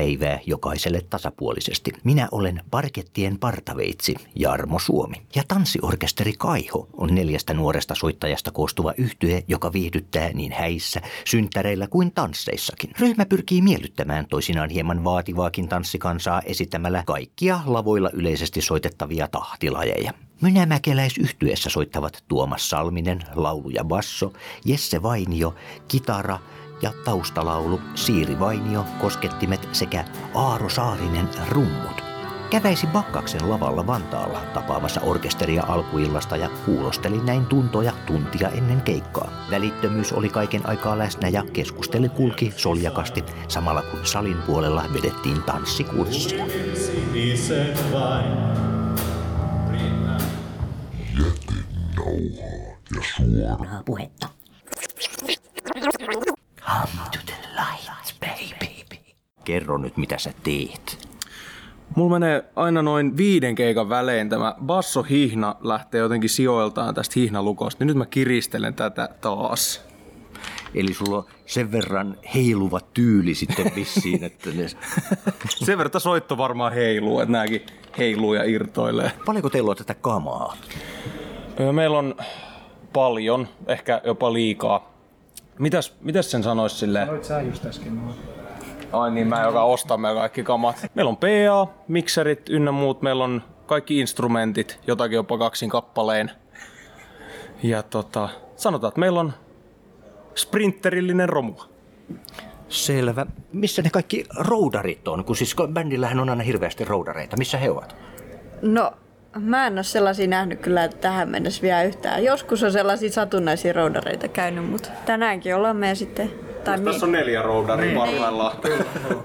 päivää jokaiselle tasapuolisesti. Minä olen parkettien partaveitsi Jarmo Suomi. Ja tanssiorkesteri Kaiho on neljästä nuoresta soittajasta koostuva yhtye, joka viihdyttää niin häissä, synttäreillä kuin tansseissakin. Ryhmä pyrkii miellyttämään toisinaan hieman vaativaakin tanssikansaa esittämällä kaikkia lavoilla yleisesti soitettavia tahtilajeja. Mynämäkeläisyhtyessä soittavat Tuomas Salminen, laulu ja basso, Jesse Vainio, kitara ja taustalaulu Siiri Vainio, koskettimet sekä Aaro Saarinen rummut. Käväisi Bakkaksen lavalla Vantaalla tapaamassa orkesteria alkuillasta ja kuulosteli näin tuntoja tuntia ennen keikkaa. Välittömyys oli kaiken aikaa läsnä ja keskusteli kulki soljakasti samalla kun salin puolella vedettiin tanssikurssia. nauhaa ja suora. puhetta. Come to the light, baby. Kerro nyt, mitä sä teet. Mulla menee aina noin viiden keikan välein tämä basso-hihna lähtee jotenkin sijoiltaan tästä hihnalukosta. Niin nyt mä kiristelen tätä taas. Eli sulla on sen verran heiluva tyyli sitten vissiin, että ne... Sen verran soitto varmaan heiluu, että nääkin heiluu ja irtoilee. Paljonko teillä on tätä kamaa? Öö, Meillä on paljon, ehkä jopa liikaa. Mitäs, mitäs sen sanois silleen? Sanoit sä just äsken noin. Ai niin, mä joka ostamme kaikki kamat. Meillä on PA, mikserit ynnä muut. Meillä on kaikki instrumentit, jotakin jopa kaksin kappaleen. Ja tota, sanotaan, että meillä on sprinterillinen romua. Selvä. Missä ne kaikki roudarit on? Kun siis bändillähän on aina hirveästi roudareita. Missä he ovat? No, mä en ole sellaisia nähnyt kyllä tähän mennessä vielä yhtään. Joskus on sellaisia satunnaisia roudareita käynyt, mutta tänäänkin ollaan me sitten... Tai mi- Tässä on neljä roudaria parhaillaan.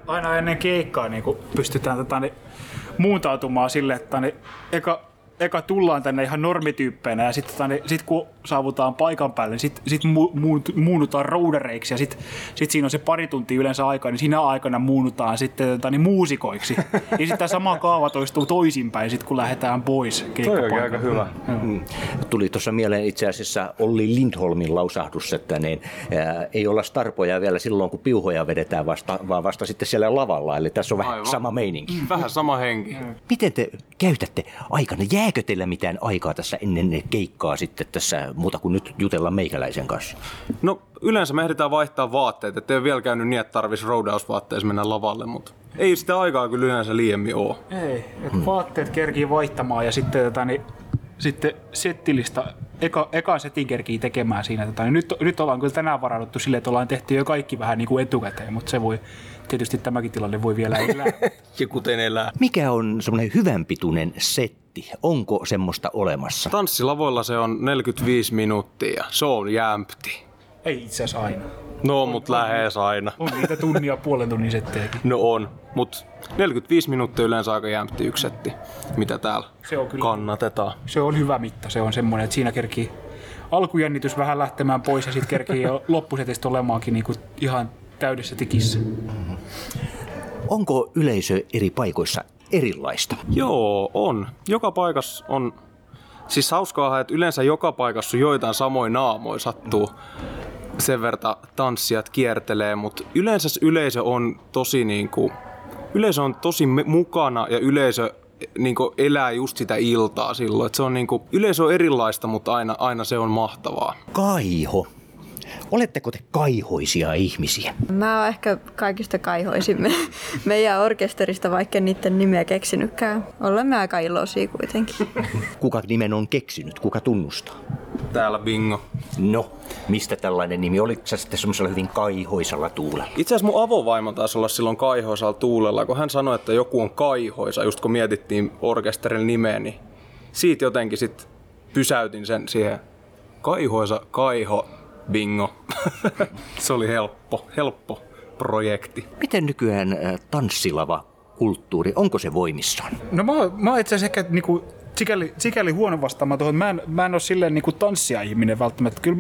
Aina ennen keikkaa niin kun pystytään tota, niin, muuntautumaan sille, että niin, eka, eka tullaan tänne ihan normityyppeinä ja sitten tota, niin, sit kun saavutaan paikan päälle, niin sitten sit mu, mu, muunnutaan roudareiksi ja sitten sit siinä on se pari tuntia yleensä aikaa, niin siinä aikana muunnutaan sitten tota, niin, muusikoiksi. ja sitten tämä sama kaava toistuu toisinpäin, sit kun lähdetään pois Toi keikkapaikalta. aika hyvä. Mm. Tuli tuossa mieleen itse asiassa Olli Lindholmin lausahdus, että niin, ää, ei olla starpoja vielä silloin, kun piuhoja vedetään vasta, vaan vasta sitten siellä lavalla. Eli tässä on vähän Aivan. sama meininki. Vähän sama henki. Miten te käytätte aikana? Jääkö teillä mitään aikaa tässä ennen keikkaa sitten tässä muuta kuin nyt jutella meikäläisen kanssa? No yleensä me ehditään vaihtaa vaatteet, ettei ole vielä käynyt niin, että tarvisi roudausvaatteessa mennä lavalle, mutta ei sitä aikaa kyllä yleensä liiemmin oo. Ei, et vaatteet kerkii vaihtamaan ja sitten, tota, niin, sitten settilista eka, eka setin kerkii tekemään siinä. Tota, niin nyt, nyt ollaan kyllä tänään varauduttu silleen, että ollaan tehty jo kaikki vähän niin kuin etukäteen, mutta se voi, tietysti tämäkin tilanne voi vielä elää. Ja kuten elää. Mikä on semmoinen hyvänpituinen setti? Onko semmoista olemassa? Tanssilavoilla se on 45 minuuttia. Se on jämpti. Ei itse asiassa aina. No, mut lähes aina. On niitä tunnia puolen tunnin settejäkin. No on, mut 45 minuuttia yleensä aika jämpti yksi setti, mitä täällä Se on kyllä- kannatetaan. Se on hyvä mitta, se on semmoinen, että siinä kerkii alkujännitys vähän lähtemään pois ja sitten kerkii jo loppusetistä olemaankin niin kuin ihan täydessä tikissä. Onko yleisö eri paikoissa erilaista? Joo, on. Joka paikassa on... Siis hauskaa, että yleensä joka paikassa on joitain samoja naamoja sattuu. Sen verran tanssijat kiertelee, mutta yleensä yleisö on tosi niinku... Yleisö on tosi mukana ja yleisö niinku elää just sitä iltaa silloin. Et se on niinku, yleisö on erilaista, mutta aina, aina se on mahtavaa. Kaiho. Oletteko te kaihoisia ihmisiä? Mä oon ehkä kaikista kaihoisin me, meidän orkesterista, vaikka en niiden nimeä keksinytkään. Olemme aika iloisia kuitenkin. Kuka nimen on keksinyt? Kuka tunnustaa? Täällä bingo. No, mistä tällainen nimi? Oliko sä sitten semmoisella hyvin kaihoisella tuulella? Itse asiassa mun avovaimo taisi olla silloin kaihoisalla tuulella, kun hän sanoi, että joku on kaihoisa, just kun mietittiin orkesterin nimeä, niin siitä jotenkin sit pysäytin sen siihen kaihoisa, kaiho, bingo. Se oli helppo, helppo projekti. Miten nykyään äh, tanssilava kulttuuri, onko se voimissaan? No mä, oon- mä oon itse asiassa ehkä niinku, sikäli, sikäli huono vastaamaan tuohon. Mä en, mä en ole silleen niinku tanssia ihminen välttämättä. Kyllä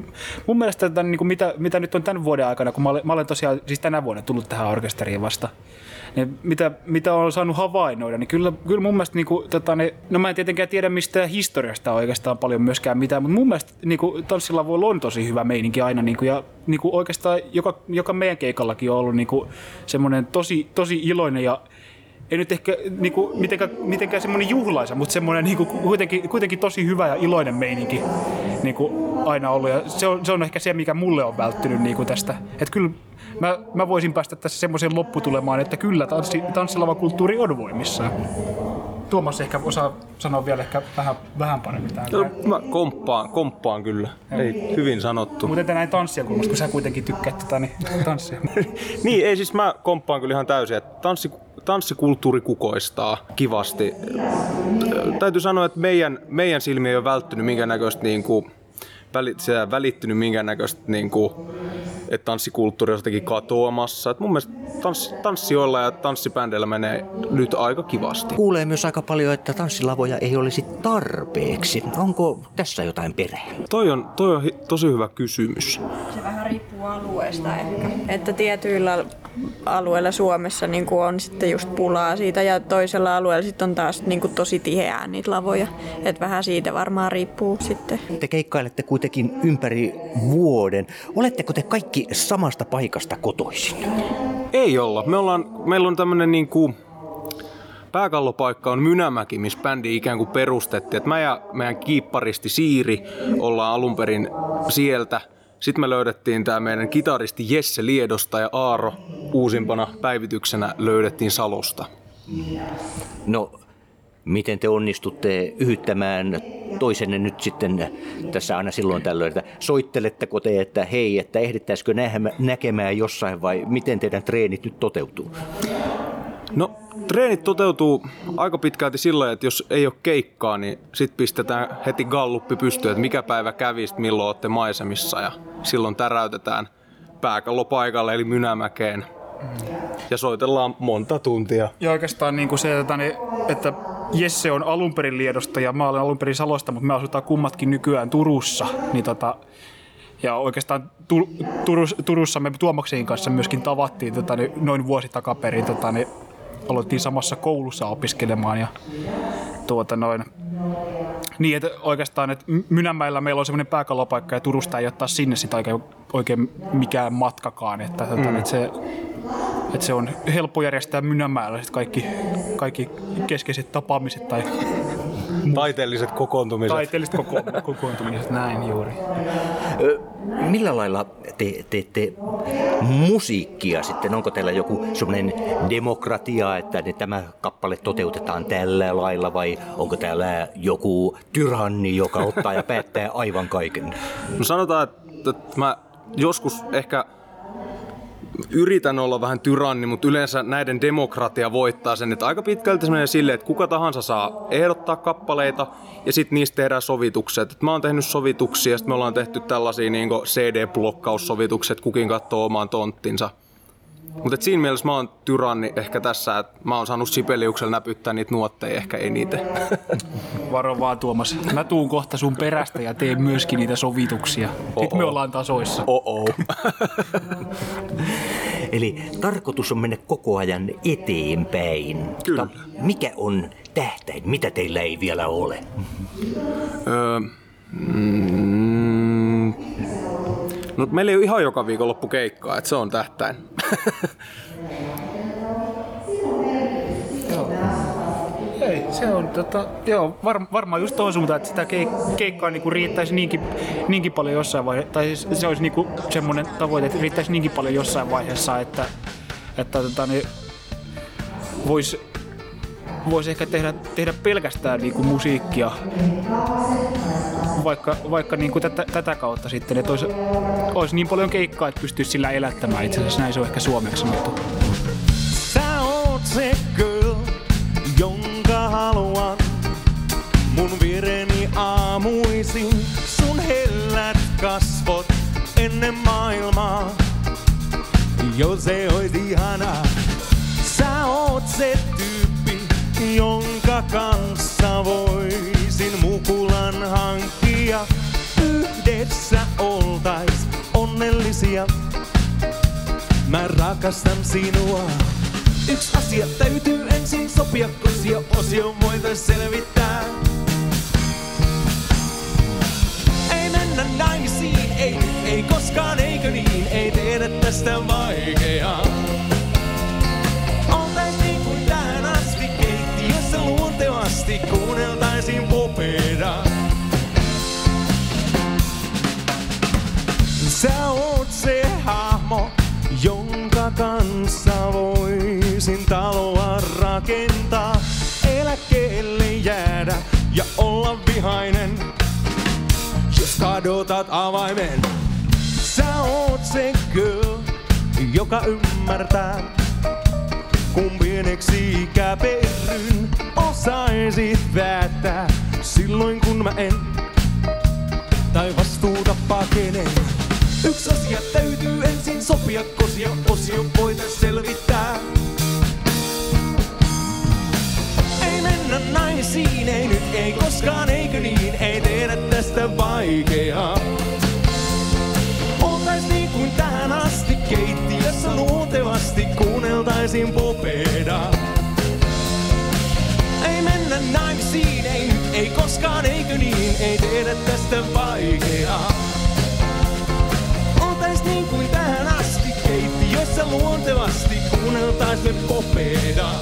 mun mielestä tämän, niinku, mitä, mitä nyt on tämän vuoden aikana, kun mä olen, mä olen tosiaan siis tänä vuonna tullut tähän orkesteriin vasta, niin mitä, mitä on saanut havainnoida, niin kyllä, kyllä mun mielestä, niin kuin, tota, niin, no mä en tietenkään tiedä mistä historiasta oikeastaan paljon myöskään mitään, mutta mun mielestä niin kuin, tanssilla voi on tosi hyvä meininki aina, niin kuin, ja niin kuin oikeastaan joka, joka meidän keikallakin on ollut niin kuin, semmoinen tosi, tosi iloinen ja ei nyt ehkä niinku, mitenkään, mitenkään semmoinen juhlaisa, mutta semmoinen niinku, kuitenkin, kuitenkin tosi hyvä ja iloinen meininki niinku, aina ollut. Ja se, on, se on ehkä se, mikä mulle on välttynyt niinku, tästä. Että kyllä mä, mä voisin päästä tässä semmoiseen lopputulemaan, että kyllä tanssi, tanssilava kulttuuri on voimissaan. Tuomas ehkä osaa sanoa vielä ehkä vähän, vähän paremmin tähän. No, mä komppaan, komppaan kyllä. Ei, hyvin sanottu. Mutta näin tanssia kulmasta, kun sä kuitenkin tykkäät tätä, niin tanssia. niin, ei siis mä komppaan kyllä ihan täysin, että tanssi, tanssikulttuuri kukoistaa kivasti. Täytyy sanoa, että meidän, meidän silmiä ei ole välttynyt minkäännäköistä niin kuin, välittynyt minkäännäköistä niin kuin, että tanssikulttuuri on jotenkin katoamassa. Et mun mielestä tanssi, tanssioilla ja tanssibändeillä menee nyt aika kivasti. Kuulee myös aika paljon, että tanssilavoja ei olisi tarpeeksi. Onko tässä jotain perää? Toi on, toi on tosi hyvä kysymys. Riippuu alueesta ehkä. Että tietyillä alueella Suomessa niin kuin on sitten just pulaa siitä ja toisella alueella sitten on taas niin kuin tosi tiheää niitä lavoja. Että vähän siitä varmaan riippuu sitten. Te keikkailette kuitenkin ympäri vuoden. Oletteko te kaikki samasta paikasta kotoisin? Ei olla. Me ollaan, meillä on tämmöinen niin kuin pääkallopaikka on Mynämäki, missä bändi ikään kuin perustettiin. Et mä ja meidän kiipparisti Siiri ollaan alun perin sieltä – sitten me löydettiin tämä meidän kitaristi Jesse Liedosta ja Aaro uusimpana päivityksenä löydettiin Salosta. No, miten te onnistutte yhyttämään toisenne nyt sitten tässä aina silloin tällöin, että soitteletteko te, että hei, että ehdittäisikö näkemään jossain vai miten teidän treenit nyt toteutuu? No treenit toteutuu aika pitkälti sillä että jos ei ole keikkaa, niin sit pistetään heti galluppi pystyyn, että mikä päivä kävi, milloin olette maisemissa ja silloin täräytetään pääkallopaikalle eli Mynämäkeen ja soitellaan monta tuntia. Ja oikeastaan niin kuin se, että, että Jesse on alun perin Liedosta ja mä olen alun perin Salosta, mutta me asutaan kummatkin nykyään Turussa, niin tota, ja oikeastaan Turus, Turussa me Tuomaksen kanssa myöskin tavattiin tota, niin noin vuosi takaperin tota, niin aloittiin samassa koulussa opiskelemaan ja tuota noin. Niin, että oikeastaan, että Mynämäellä meillä on semmoinen pääkallopaikka ja Turusta ei ottaa sinne sitä oikein, oikein mikään matkakaan, että, tuota, mm. että se että se on helppo järjestää Mynämäellä kaikki, kaikki keskeiset tapaamiset tai Taiteelliset kokoontumiset. Taiteelliset koko- kokoontumiset, näin juuri. Millä lailla te teette musiikkia sitten? Onko teillä joku semmoinen demokratia, että ne, tämä kappale toteutetaan tällä lailla vai onko täällä joku tyranni, joka ottaa ja päättää aivan kaiken? No sanotaan, että mä joskus ehkä yritän olla vähän tyranni, mutta yleensä näiden demokratia voittaa sen, että aika pitkälti se menee silleen, että kuka tahansa saa ehdottaa kappaleita ja sitten niistä tehdään sovitukset. Et mä oon tehnyt sovituksia ja sitten me ollaan tehty tällaisia niin CD-blokkausssovitukset, kukin katsoo oman tonttinsa – mutta siinä mielessä mä oon tyranni ehkä tässä, että mä oon saanut Sipeliuksella näpyttää niitä nuotteja ehkä eniten. Varo vaan Tuomas. Mä tuun kohta sun perästä ja teen myöskin niitä sovituksia. Oh-oh. Sitten me ollaan tasoissa. Oh-oh. Eli tarkoitus on mennä koko ajan eteenpäin. Kyllä. mikä on tähtäin? Mitä teillä ei vielä ole? Öö, mm, No meillä ei ole ihan joka viikonloppu keikkaa, että se on tähtäin. Ei, se on tota, joo, var, varmaan just tuohon suuntaan, että sitä keik- keikkaa niinku riittäisi niinkin, niinkin paljon jossain vaiheessa, tai siis se olisi niinku semmoinen tavoite, että riittäisi niinkin paljon jossain vaiheessa, että, että tota, niin voisi voisi ehkä tehdä, tehdä pelkästään niinku musiikkia, vaikka, vaikka niinku tätä, tätä kautta sitten, että olisi, olisi niin paljon keikkaa, että pystyisi sillä elättämään itse asiassa, näin se on ehkä suomeksi sanottu. Sä oot se girl, jonka haluan mun viereni aamuisin. Sun hellät kasvot ennen maailmaa, jo se ois ihanaa. Sä oot se tyy jonka kanssa voisin mukulan hankkia. Yhdessä oltais onnellisia. Mä rakastan sinua. Yksi asia täytyy ensin sopia, kosia osio voitais selvittää. Ei mennä naimisiin, ei ei koskaan, eikö niin, ei tehdä tästä vaikeaa. Sä oot se hahmo, jonka kanssa voisin taloa rakentaa. Eläkkeelle jäädä ja olla vihainen, jos kadotat avaimen. Sä oot se girl, joka ymmärtää, kun pieneksi käperryn osaisit päättää silloin kun mä en tai vastuuta pakenen. Yksi asia täytyy ensin sopia, kosia osio voitais selvittää. Ei mennä naisiin, ei nyt, ei koskaan, eikö niin, ei tehdä tästä vaikeaa. Oltais niin kuin tähän asti keittiössä luontevasti kuunneltaisiin popedaa. Ei mennä naimisiin, ei nyt, ei koskaan, eikö niin, ei tehdä tästä luontevasti kuunneltais me popedaa.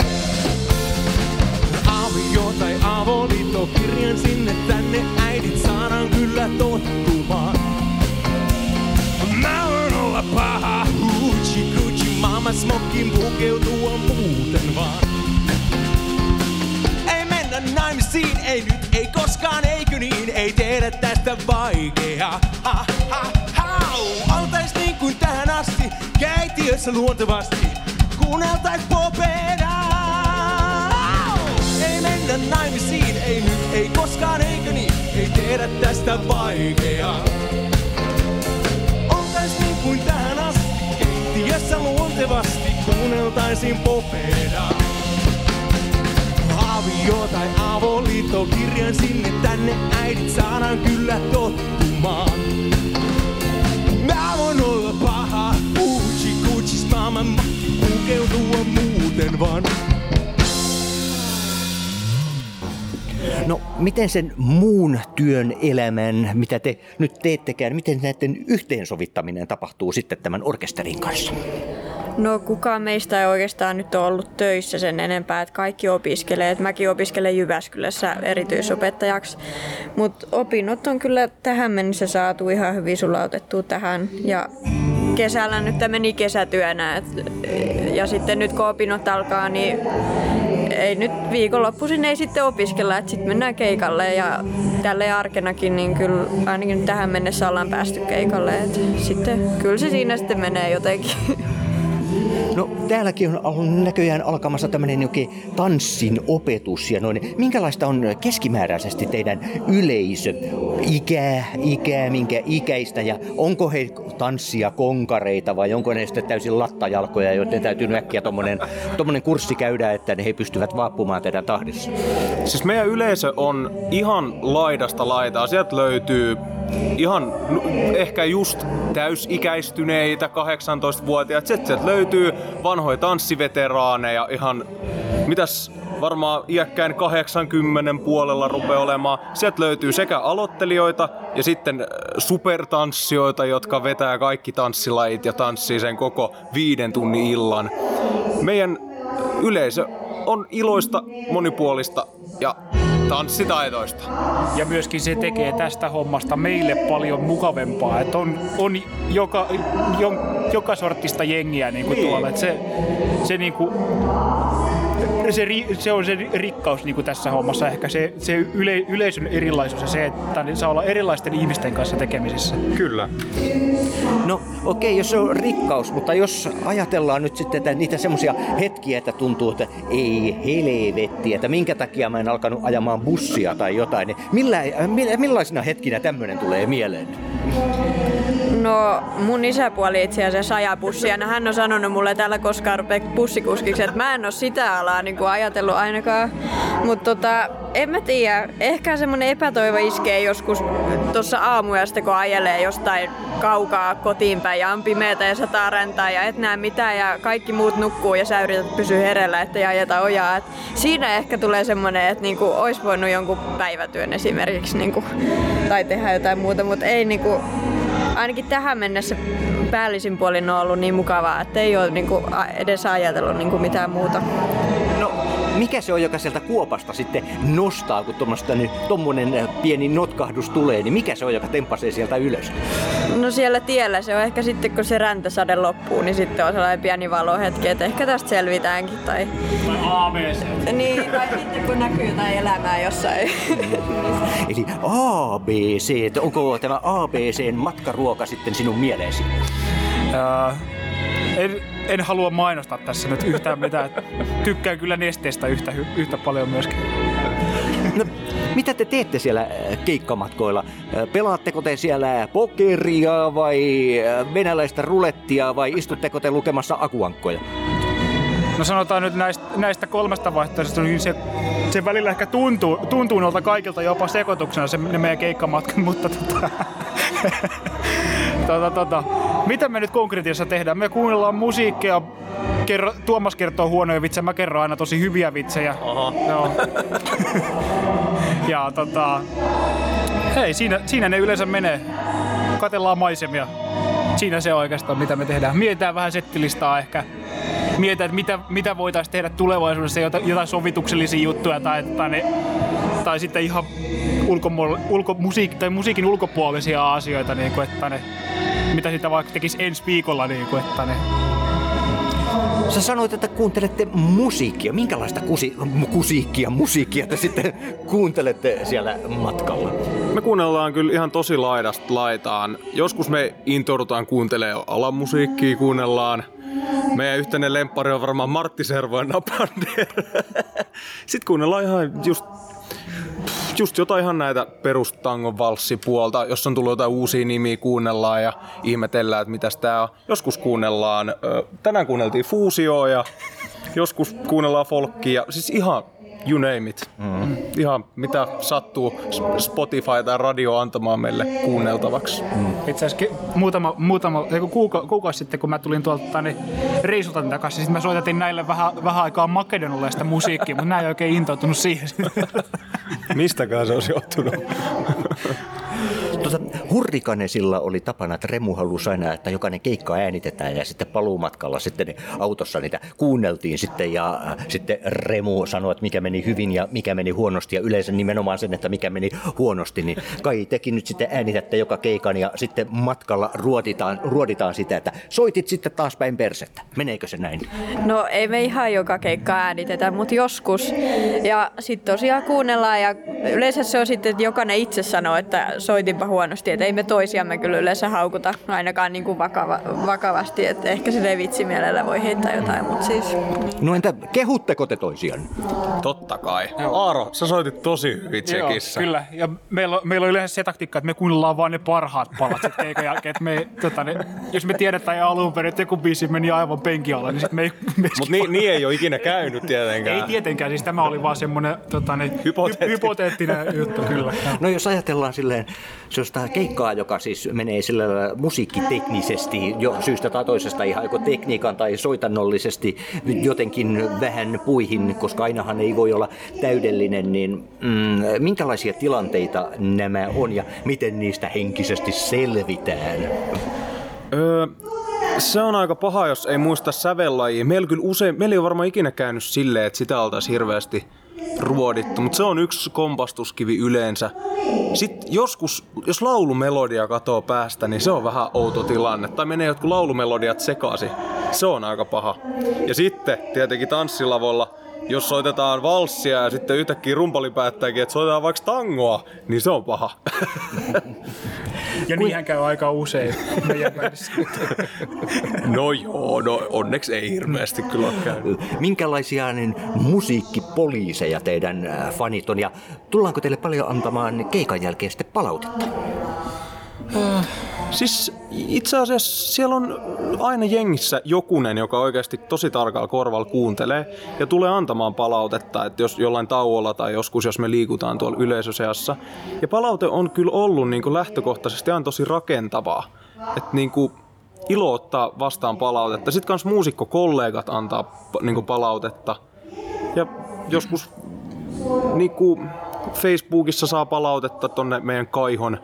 Avio tai avoliitto kirjan sinne tänne äidit saadaan kyllä tottumaan. Mä voin olla paha, hoochie coochie, mama smokin pukeutua muuten vaan. Ei mennä naimisiin, ei nyt, ei koskaan, eikö niin, ei tehdä tästä vaikeaa. Keittiössä luontevasti, kuunneltais popedaa. Ei mennä naimisiin, ei nyt, ei koskaan, eikö niin, ei tehdä tästä vaikeaa. Oltais niin kuin tähän asti, keittiössä luontevasti, kuunneltaisiin popedaa. Avio tai avoliitto kirjan sinne tänne äidit saadaan kyllä tottumaan. Mä voin olla paha, uchi mama, pukeutua muuten vaan. No, miten sen muun työn elämän, mitä te nyt teettekään, miten näiden yhteensovittaminen tapahtuu sitten tämän orkesterin kanssa? No kukaan meistä ei oikeastaan nyt ole ollut töissä sen enempää, että kaikki opiskelee. Et mäkin opiskelen Jyväskylässä erityisopettajaksi, mutta opinnot on kyllä tähän mennessä saatu ihan hyvin sulautettua tähän. Ja kesällä nyt meni kesätyönä et, ja sitten nyt kun opinnot alkaa, niin ei nyt viikonloppuisin ei sitten opiskella, että sitten mennään keikalle ja tälle arkenakin, niin kyllä ainakin tähän mennessä ollaan päästy keikalle. Et sitten kyllä se siinä sitten menee jotenkin. No täälläkin on ollut näköjään alkamassa tämmöinen jokin tanssin opetus ja noin. Minkälaista on keskimääräisesti teidän yleisö? Ikää, ikää, minkä ikäistä ja onko he tanssia konkareita vai onko ne sitten täysin lattajalkoja, joten täytyy äkkiä tommonen, tommonen kurssi käydä, että he pystyvät vaappumaan teidän tahdissa? Siis meidän yleisö on ihan laidasta laitaa. Sieltä löytyy ihan ehkä just täysikäistyneitä 18-vuotiaita. Sitten sieltä löytyy vanhoja tanssiveteraaneja, ihan mitäs varmaan iäkkäin 80 puolella rupeaa olemaan. Sieltä löytyy sekä aloittelijoita ja sitten äh, supertanssijoita, jotka vetää kaikki tanssilajit ja tanssii sen koko viiden tunnin illan. Meidän yleisö on iloista, monipuolista ja tanssitaitoista. Ja myöskin se tekee tästä hommasta meille paljon mukavempaa, että on, on joka, jo, joka sortista jengiä niin kuin tuolla. Että se, se, niin kuin, se, ri- se on se rikkaus niin kuin tässä hommassa, ehkä se, se yle, yleisön erilaisuus ja se, että saa olla erilaisten ihmisten kanssa tekemisissä. Kyllä. No okei, okay, jos se on rikkaus, mutta jos ajatellaan nyt sitten että niitä semmoisia hetkiä, että tuntuu, että ei helvetti, että minkä takia mä en alkanut ajamaan bussia tai jotain, niin millä, millä, millaisina hetkinä tämmöinen tulee mieleen? No mun isäpuoli itse asiassa ajaa bussia. No, hän on sanonut mulle täällä koskaan rupea bussikuskiksi, että mä en ole sitä alaa niin kuin ajatellut ainakaan. Mutta tota, en mä tiedä. Ehkä semmonen epätoivo iskee joskus tuossa aamuyöstä, kun ajelee jostain kaukaa kotiin päin ja on pimeätä ja sataa räntaa ja et näe mitään ja kaikki muut nukkuu ja sä yrität pysyä hereillä, ettei ajeta ojaa. Et siinä ehkä tulee semmonen, että niinku ois voinut jonkun päivätyön esimerkiksi niinku, tai tehdä jotain muuta, mutta ei niinku, ainakin tähän mennessä päällisin puolin on ollut niin mukavaa, että ei ole niinku edes ajatellut niinku mitään muuta. Mikä se on, joka sieltä kuopasta sitten nostaa, kun tuommoista niin, tommonen pieni notkahdus tulee, niin mikä se on, joka tempasee sieltä ylös? No siellä tiellä se on ehkä sitten, kun se räntäsade loppuu, niin sitten on sellainen pieni valohetki, että ehkä tästä selvitäänkin. Tai, Tai ABC. niin, tai sitten kun näkyy jotain elämää jossain. Eli ABC, että onko tämä ABCn matkaruoka sitten sinun mieleesi? Ää, en, en halua mainostaa tässä nyt yhtään mitään. Tykkään kyllä nesteestä yhtä, yhtä paljon myöskin. No, mitä te teette siellä äh, keikkamatkoilla? Äh, Pelaatteko te siellä pokeria vai äh, venäläistä rulettia vai istutteko te lukemassa akuankkoja? No sanotaan nyt näistä, näistä kolmesta vaihtoehdosta, niin se, se välillä ehkä tuntuu, tuntuu noilta kaikilta jopa sekoituksena se ne meidän keikkamatkan, mutta tota, tota, tota, mitä me nyt konkretiassa tehdään? Me kuunnellaan musiikkia, kerro, Tuomas kertoo huonoja vitsejä, mä kerron aina tosi hyviä vitsejä. Aha. Joo. ja tota, hei, siinä, siinä ne yleensä menee. Katellaan maisemia. Siinä se oikeastaan, mitä me tehdään. Mietitään vähän settilistaa ehkä. Mietitään, että mitä, mitä voitaisiin tehdä tulevaisuudessa, jotain, jotain sovituksellisia juttuja tai, tai, ne, tai sitten ihan ulkomuol, ulko, musiik, tai musiikin ulkopuolisia asioita, niin kuin, että ne, mitä sitä vaikka tekisi ensi viikolla, niin kuin, että ne, Sä sanoit, että kuuntelette musiikkia. Minkälaista kusi, kusiikkia, musiikkia te sitten kuuntelette siellä matkalla? Me kuunnellaan kyllä ihan tosi laidasta laitaan. Joskus me intoudutaan kuuntelemaan alamusiikkia, kuunnellaan. Meidän yhteinen lemppari on varmaan Martti Servo ja Napander. Sitten kuunnellaan ihan just, just jotain ihan näitä perustangon valssipuolta. Jos on tullut jotain uusia nimiä, kuunnellaan ja ihmetellään, että mitäs tää on. Joskus kuunnellaan, tänään kuunneltiin Fuusioa ja joskus kuunnellaan folkkia. Siis ihan you name it. Mm. Ihan mitä sattuu Spotify tai radio antamaan meille kuunneltavaksi. Mm. Itse asiassa muutama, muutama kuuka, kuukausi sitten, kun mä tulin tuolta niin reisulta takaisin, sitten mä soitettiin näille vähän, vähän aikaa makedonilaista musiikkia, mutta nämä ei oikein intoutunut siihen. Mistäkään se olisi johtunut? Hurrikanesilla oli tapana, että Remu halusi aina, että jokainen keikka äänitetään ja sitten paluumatkalla sitten autossa niitä kuunneltiin sitten ja äh, sitten Remu sanoi, että mikä meni hyvin ja mikä meni huonosti ja yleensä nimenomaan sen, että mikä meni huonosti, niin kai tekin nyt sitten äänitätte joka keikan ja sitten matkalla ruoditaan, ruoditaan sitä, että soitit sitten taas päin persettä. Meneekö se näin? No ei me ihan joka keikka äänitetä, mutta joskus. Ja sitten tosiaan kuunnellaan ja yleensä se on sitten, että jokainen itse sanoo, että soitinpa huonosti. Että ei me toisiamme kyllä yleensä haukuta ainakaan niin kuin vakava, vakavasti. Että ehkä se vitsimielellä voi heittää jotain, mutta siis... No entä kehutteko te toisiaan? Totta kai. Aaro, sä soitit tosi hyvin tsekissä. kyllä. Ja meillä, on- meillä on yleensä se taktiikka, että me kuunnellaan vaan ne parhaat palat sit keikan jälkeen. Että me, tota, ne, jos me tiedetään jo alun perin, että joku biisi meni aivan penkin alle, niin sit me ei, me Mutta niin, niin ei ole ikinä käynyt tietenkään. Ei tietenkään, siis tämä oli vaan semmoinen tota, niin, Hypoteetti. hy- hypoteettinen juttu, kyllä. No jos ajatellaan silleen sellaista keikkaa, joka siis menee sillä musiikkiteknisesti jo syystä tai toisesta ihan joko tekniikan tai soitannollisesti jotenkin vähän puihin, koska ainahan ei voi olla täydellinen, niin mm, minkälaisia tilanteita nämä on ja miten niistä henkisesti selvitään? Öö, se on aika paha, jos ei muista sävellajia. Meillä, kyllä usein, meillä ei ole varmaan ikinä käynyt silleen, että sitä oltaisiin hirveästi ruodittu, mutta se on yksi kompastuskivi yleensä. Sitten joskus, jos laulumelodia katoo päästä, niin se on vähän outo tilanne. Tai menee jotkut laulumelodiat sekaisin. Se on aika paha. Ja sitten tietenkin tanssilavoilla, jos soitetaan valssia ja sitten yhtäkkiä rumpali päättääkin, että soitetaan vaikka tangoa, niin se on paha. Ja niinhän käy aika usein meidän no joo, no onneksi ei hirveästi kyllä käynyt. Minkälaisia niin, musiikkipoliiseja teidän äh, fanit on ja tullaanko teille paljon antamaan keikan jälkeen sitten palautetta? Siis itse asiassa siellä on aina jengissä jokunen, joka oikeasti tosi tarkalla korvalla kuuntelee ja tulee antamaan palautetta, että jos jollain tauolla tai joskus, jos me liikutaan tuolla yleisöseassa. Ja palaute on kyllä ollut niin kuin lähtökohtaisesti aina tosi rakentavaa. Että niin kuin ilo ottaa vastaan palautetta. Sitten kans muusikkokollegat antaa niin kuin palautetta. Ja joskus niin kuin Facebookissa saa palautetta tonne meidän Kaihon,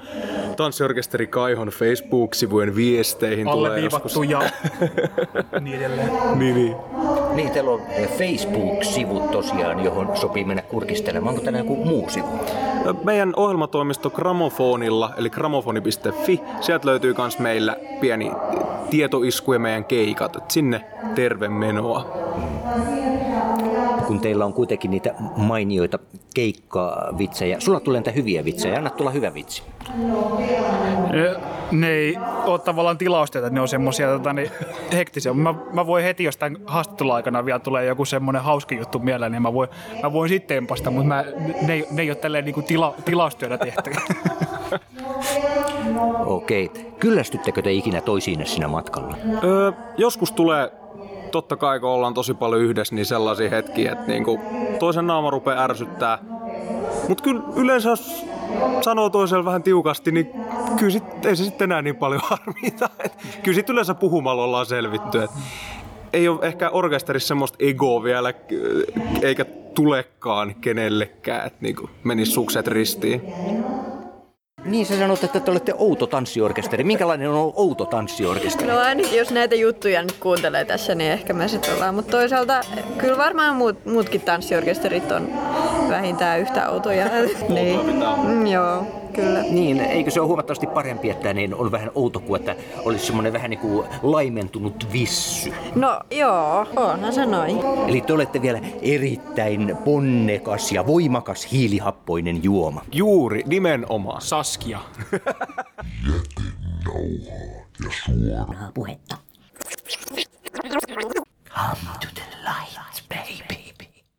tanssiorkesteri Kaihon Facebook-sivujen viesteihin. tulee joskus. Ja niin edelleen. Niin, niin. Niin, teillä on eh, Facebook-sivut tosiaan, johon sopii mennä kurkistelemaan. Onko täällä joku muu sivu? Meidän ohjelmatoimisto Gramofonilla, eli gramofoni.fi, sieltä löytyy myös meillä pieni tietoisku ja meidän keikat. Et sinne terve menoa. Kun teillä on kuitenkin niitä mainioita keikkavitsejä. Sulla tulee niitä hyviä vitsejä. Anna tulla hyvä vitsi. Ne, ne ei ole tavallaan tilaustyötä, että ne on semmosia tota, niin, hektisiä. Mä, mä voin heti, jos tämän haastattelun aikana vielä tulee joku semmoinen hauska juttu mieleen, niin mä voin, mä voin sitten tempasta, mutta mä, ne, ei- ne ei ole tälleen niin tila, tilaustyötä tehty. Okei. Kyllästyttekö te ikinä toisiinne siinä matkalla? Öö, joskus tulee, totta kai kun ollaan tosi paljon yhdessä, niin sellaisia hetkiä, että niinku toisen naama rupeaa ärsyttää. Mutta kyllä yleensä jos sanoo toiselle vähän tiukasti, niin kyllä sit, ei se sitten enää niin paljon harmita. Et kyllä sit yleensä puhumalla ollaan selvitty. Et ei ole ehkä orkesterissa semmoista egoa vielä, eikä tulekaan kenellekään, että niinku menisi sukset ristiin. Niin, sä sanot, että te olette outo tanssiorkesteri. Minkälainen on outo tanssiorkesteri? No ainakin jos näitä juttuja nyt kuuntelee tässä, niin ehkä me sitten ollaan. Mutta toisaalta kyllä varmaan muut, muutkin tanssiorkesterit on vähintään yhtä outoja. niin. Mm, joo, kyllä. Niin, eikö se ole huomattavasti parempi, että niin on vähän outo kuin, että olisi semmoinen vähän niin kuin laimentunut vissy. No joo, onhan se noin. Eli te olette vielä erittäin ponnekas ja voimakas hiilihappoinen juoma. Juuri, nimenomaan. Saskia. puhetta. Come to